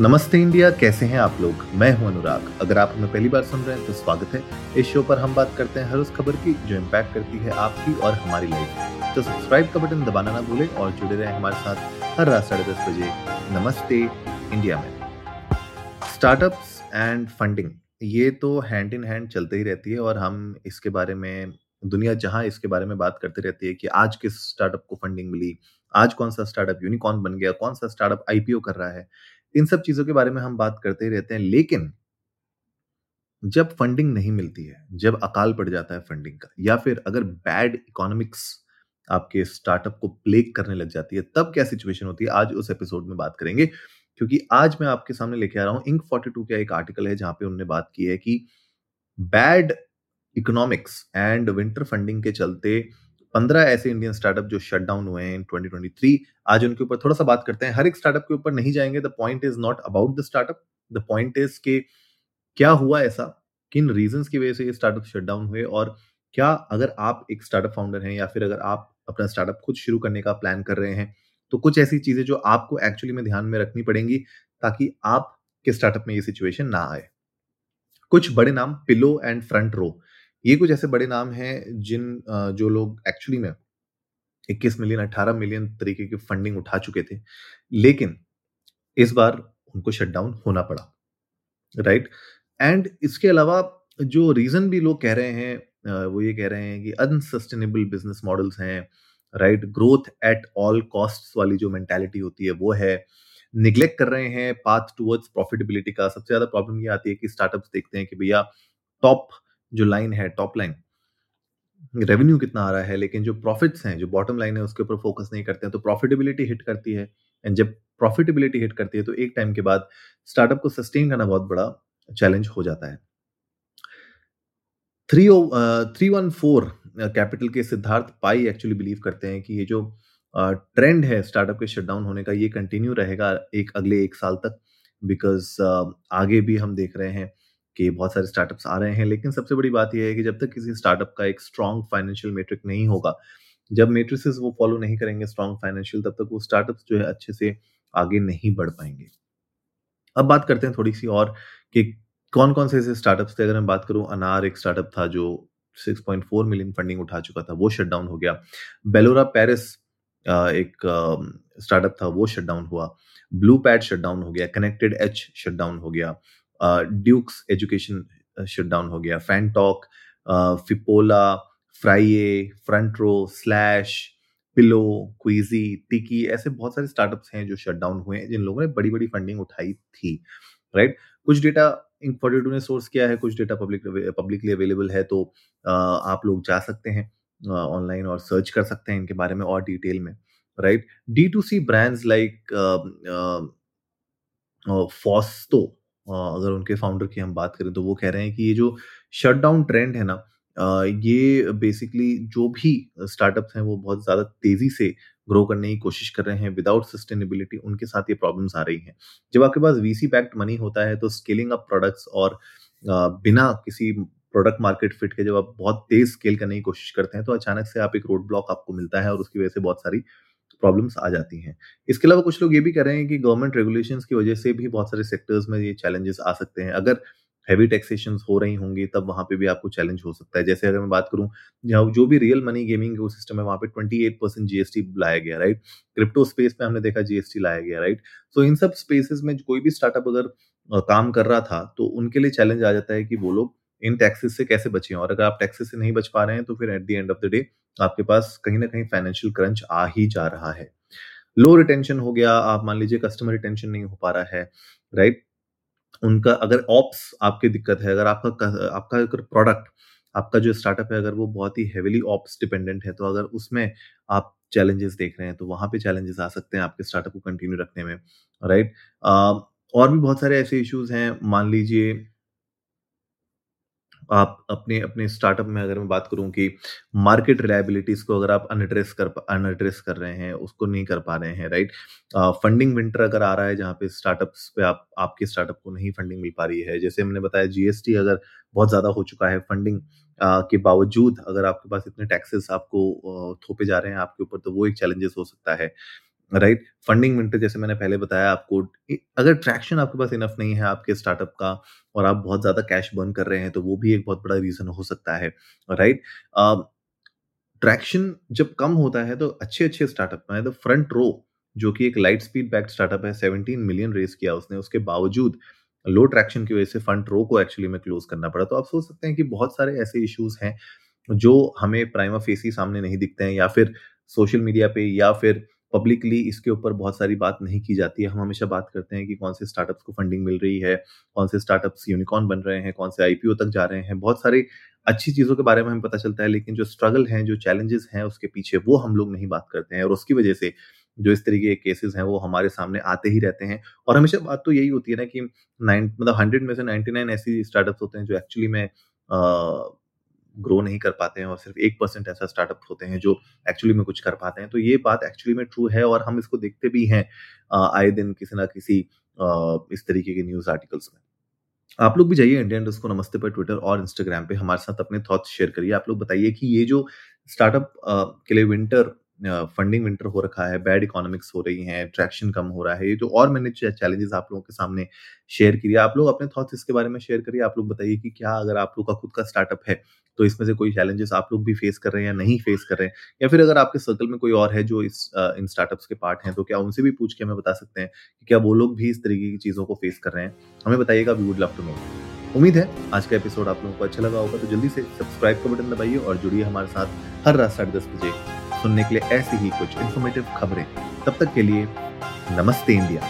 नमस्ते इंडिया, कैसे हैं आप लोग? मैं हूँ अनुराग। अगर आप हमें पहली बार सुन रहे हैं तो स्वागत है। इस शो पर हम बात करते हैं हर उस खबर की जो इम्पैक्ट करती है आपकी और हमारी लाइफ तो सब्सक्राइब का बटन दबाना ना भूलें और जुड़े रहें हमारे साथ हर रात साढ़े दस बजे। नमस्ते इंडिया में। स्टार्टअप्स एंड फंडिंग ये तो हैंड इन हैंड चलते ही रहती है और हम इसके बारे में, दुनिया जहाँ इसके बारे में बात करती रहती है कि आज किस स्टार्टअप को फंडिंग मिली, आज कौन सा स्टार्टअप यूनिकॉर्न बन गया, कौन सा स्टार्टअप आईपीओ कर रहा है। इन सब चीज़ों के बारे में हम बात करते ही रहते हैं, लेकिन जब फंडिंग नहीं मिलती है, जब अकाल पड़ जाता है फंडिंग का, या फिर अगर बैड इकोनॉमिक्स आपके स्टार्टअप को प्लेग करने लग जाती है, तब क्या सिचुएशन होती है? आज उस एपिसोड में बात करेंगे, क्योंकि आज मैं आपके सामने लेके आ रहा हूँ इंक 42 का एक आर्टिकल है जहाँ पे उन्होंने बात की है कि bad economics and winter funding के चलते पंद्रह ऐसे इंडियन स्टार्टअप जो शट डाउन हुए हैं इन 2023 आज उनके ऊपर थोड़ा सा बात करते हैं। हर एक स्टार्टअप के ऊपर नहीं जाएँगे। The point is not about the startup the point is के क्या हुआ ऐसा? किन रीजंस की वजह से ये स्टार्टअप शट डाउन हुए? और क्या अगर आप एक स्टार्टअप फाउंडर हैं या फिर अगर आप अपना स्टार्टअप खुद शुरू करने का प्लान कर रहे हैं तो कुछ ऐसी चीज़ें जो आपको एक्चुअली में ध्यान में रखनी पड़ेंगी ताकि आप के स्टार्टअप में ये सिचुएशन ना आए। कुछ बड़े नाम पिलो एंड फ्रंट रो ये कुछ ऐसे बड़े नाम हैं जिन जो लोग एक्चुअली में 21 मिलियन 18 मिलियन तरीके की फंडिंग उठा चुके थे। लेकिन इस बार उनको शटडाउन होना पड़ा राइट एंड इसके अलावा जो रीजन भी लोग कह रहे हैं वो ये कह रहे हैं कि अनसस्टेनेबल बिज़नेस मॉडल्स हैं right growth at all cost वाली जो मेंटेलिटी होती है, वो है। निग्लेक्ट कर रहे हैं पाथ टूवर्ड्स प्रॉफिटेबिलिटी का सबसे ज़्यादा प्रॉब्लम ये आती है कि स्टार्टअप्स देखते हैं कि भैया टॉप जो लाइन है टॉप लाइन रेवेन्यू कितना आ रहा है लेकिन जो प्रॉफिट्स हैं जो बॉटम लाइन है उसके ऊपर फोकस नहीं करते हैं तो प्रॉफिटेबिलिटी हिट करती है। एंड जब प्रॉफिटेबिलिटी हिट करती है तो एक टाइम के बाद स्टार्टअप को सस्टेन करना बहुत बड़ा चैलेंज हो जाता है। Three three one four capital के सिद्धार्थ पाई एक्चुअली बिलीव करते हैं कि ये जो ट्रेंड uh, है स्टार्टअप के शटडाउन होने का ये कंटिन्यू रहेगा एक अगले एक साल तक बिकॉज़ uh, आगे भी हम देख रहे हैं कि बहुत सारे स्टार्टअप्स आ रहे हैं, लेकिन सबसे बड़ी बात यह है कि जब तक किसी स्टार्टअप का एक स्ट्रॉन्ग फाइनेंशियल मेट्रिक नहीं होगा, जब मेट्रिसेस वो फॉलो नहीं करेंगे स्ट्रॉन्ग फाइनेंशियल तब तक वो स्टार्टअप्स जो है अच्छे से आगे नहीं बढ़ पाएँगे। अब बात करते हैं थोड़ी सी और कि कौन कौन से ऐसे स्टार्टअप्स थे? अगर मैं बात करूँ, अनार एक स्टार्टअप था जो 6.4 मिलियन फंडिंग उठा चुका था, वो शटडाउन हो गया। बेलोरा पेरिस एक स्टार्टअप था, वो शटडाउन हुआ। ब्लू पैड शटडाउन हो गया कनेक्टेड एच शटडाउन हो गया। ड्यूक्स एजुकेशन शट डाउन हो गया। फैनटॉक फिपोला फ्राइए फ्रंट रो स्लैश पिलो क्वीजी टिकी ऐसे बहुत सारे स्टार्टअप्स हैं जो शट डाउन हुए हैं, जिन लोगों ने बड़ी बड़ी फंडिंग उठाई थी राइट कुछ डेटा इंक फोर्टी टू ने सोर्स किया है, कुछ डेटा पब्लिक पब्लिकली अवेलेबल है तो आप लोग जा सकते हैं ऑनलाइन और सर्च कर सकते हैं इनके बारे में और डिटेल में right D to C brands like अगर उनके फाउंडर की हम बात करें तो वो कह रहे हैं कि ये जो शट डाउन ट्रेंड है ना ये बेसिकली जो भी स्टार्टअप्स हैं वो बहुत ज़्यादा तेज़ी से ग्रो करने की कोशिश कर रहे हैं विदाउट सस्टेनेबिलिटी उनके साथ ये प्रॉब्लम्स आ रही हैं। जब आपके पास वीसी बैक्ड मनी होता है तो स्केलिंग अप प्रोडक्ट्स और बिना किसी प्रोडक्ट मार्केट फिट के जब आप बहुत तेज स्केल करने की कोशिश करते हैं तो अचानक से आप एक रोड ब्लॉक आपको मिलता है और उसकी वजह से बहुत सारी प्रॉब्लम्स आ जाती हैं। इसके अलावा कुछ लोग ये भी कह रहे हैं कि गवर्नमेंट रेगुलेशंस की वजह से भी बहुत सारे सेक्टर्स में ये चैलेंजेस आ सकते हैं। अगर हैवी टैक्सेशन हो रही होंगी, तब वहाँ पे भी आपको चैलेंज हो सकता है। जैसे अगर मैं बात करूँ जो भी रियल मनी गेमिंग सिस्टम है, वहाँ पे 28 परसेंट जीएसटी लाया गया राइट क्रिप्टो स्पेस में हमने देखा जीएसटी लाया गया राइट सो इन सब स्पेसेस में कोई भी स्टार्टअप अगर काम कर रहा था तो उनके लिए चैलेंज आ जाता है कि वो लोग इन टैक्सेस से कैसे बचे? और अगर आप टैक्सेस से नहीं बच पा रहे हैं तो फिर at the end of the day आपके पास कहीं ना कहीं फाइनेंशियल क्रंच आ ही जा रहा है। लो रिटेंशन हो गया, आप मान लीजिए कस्टमर रिटेंशन नहीं हो पा रहा है राइट उनका अगर ऑप्स आपकी दिक्कत है, अगर आपका आपका अगर प्रोडक्ट आपका जो स्टार्टअप है, अगर वो बहुत ही हेविली ऑप्स डिपेंडेंट है तो अगर उसमें आप चैलेंजेस देख रहे हैं तो वहाँ पे चैलेंजेस आ सकते हैं आपके स्टार्टअप को कंटिन्यू रखने में राइट और भी बहुत सारे ऐसे इश्यूज़ हैं, मान लीजिए आप अपने अपने स्टार्टअप में अगर मैं बात करूँ कि मार्केट रिलायबिलिटीज को अगर आप अनएड्रेस कर अनएड्रेस कर रहे हैं, उसको नहीं कर पा रहे हैं राइट फंडिंग विंटर अगर आ रहा है जहाँ पे स्टार्टअप्स पे आप, आपके स्टार्टअप को नहीं फंडिंग मिल पा रही है, जैसे मैंने बताया जीएसटी अगर बहुत ज़्यादा हो चुका है फंडिंग के बावजूद अगर आपके पास इतने टैक्सेस आपको थोपे जा रहे हैं आपके ऊपर तो वो एक चैलेंजेस हो सकता है। राइट फंडिंग विंटर जैसे मैंने पहले बताया आपको अगर ट्रैक्शन आपके पास इनफ नहीं है आपके स्टार्टअप का और आप बहुत ज़्यादा कैश बर्न कर रहे हैं तो वो भी एक बहुत बड़ा रीज़न हो सकता है राइट ट्रैक्शन जब कम होता है तो अच्छे अच्छे स्टार्टअप में तो फ्रंट रो जो कि एक लाइट स्पीड बैक स्टार्टअप है 17 मिलियन रेस किया उसने, उसके बावजूद लो ट्रैक्शन की वजह से फ्रंट रो को एक्चुअली में क्लोज करना पड़ा। तो आप सोच सकते हैं कि बहुत सारे ऐसे इश्यूज़ हैं जो हमें प्राइमा फेसी सामने नहीं दिखते हैं या फिर सोशल मीडिया पे या फिर पब्लिकली इसके ऊपर बहुत सारी बात नहीं की जाती है। हम हमेशा बात करते हैं कि कौन से स्टार्टअप्स को फंडिंग मिल रही है, कौन से स्टार्टअप्स यूनिकॉर्न बन रहे हैं, कौन से आईपीओ तक जा रहे हैं। बहुत सारी अच्छी चीज़ों के बारे में हमें पता चलता है, लेकिन जो स्ट्रगल हैं, जो चैलेंजेस हैं उसके पीछे वो हम लोग नहीं बात करते हैं। और उसकी वजह से जो इस तरीके के केसेस हैं वो हमारे सामने आते ही रहते हैं। और हमेशा बात तो यही होती है ना कि नाइन मतलब हंड्रेड में से नाइन्टी नाइन ऐसी स्टार्टअप्स होते हैं जो एक्चुअली में ग्रो नहीं कर पाते हैं और सिर्फ़ एक परसेंट ऐसा स्टार्टअप होते हैं जो एक्चुअली में कुछ कर पाते हैं। तो ये बात एक्चुअली में ट्रू है और हम इसको देखते भी हैं आए दिन किसी ना किसी इस तरीके के न्यूज़ आर्टिकल्स में। आप लोग भी जाइए इंडियन को नमस्ते पर ट्विटर और इंस्टाग्राम पे, हमारे साथ अपने थॉट्स शेयर करिए। आप लोग बताइए कि ये जो स्टार्टअप के लिए विंटर फंडिंग विंटर हो रखा है बैड इकोनॉमिक्स हो रही हैं ट्रैक्शन कम हो रहा है, ये जो और मैंने चैलेंजेस आप लोगों के सामने शेयर किए, आप लोग अपने थॉट्स इसके बारे में शेयर करिए, आप लोग बताइए कि क्या अगर आप लोग का खुद का स्टार्टअप है तो इसमें से कोई चैलेंजेस आप लोग भी फेस कर रहे हैं या नहीं फेस कर रहे हैं? या फिर अगर आपके सर्कल में कोई और है जो इस इन स्टार्टअप्स के पार्ट हैं तो क्या उनसे भी पूछ के हमें बता सकते हैं कि क्या वो लोग भी इस तरीके की चीज़ों को फेस कर रहे हैं? हमें बताइएगा we would love to know उम्मीद है, आज का एपिसोड आप लोगों को अच्छा लगा होगा तो जल्दी से सब्सक्राइब का बटन दबाइए और जुड़िए हमारे साथ हर रात साढ़े दस बजे। सुनने के लिए ऐसी ही कुछ इन्फॉर्मेटिव खबरें। तब तक के लिए नमस्ते इंडिया।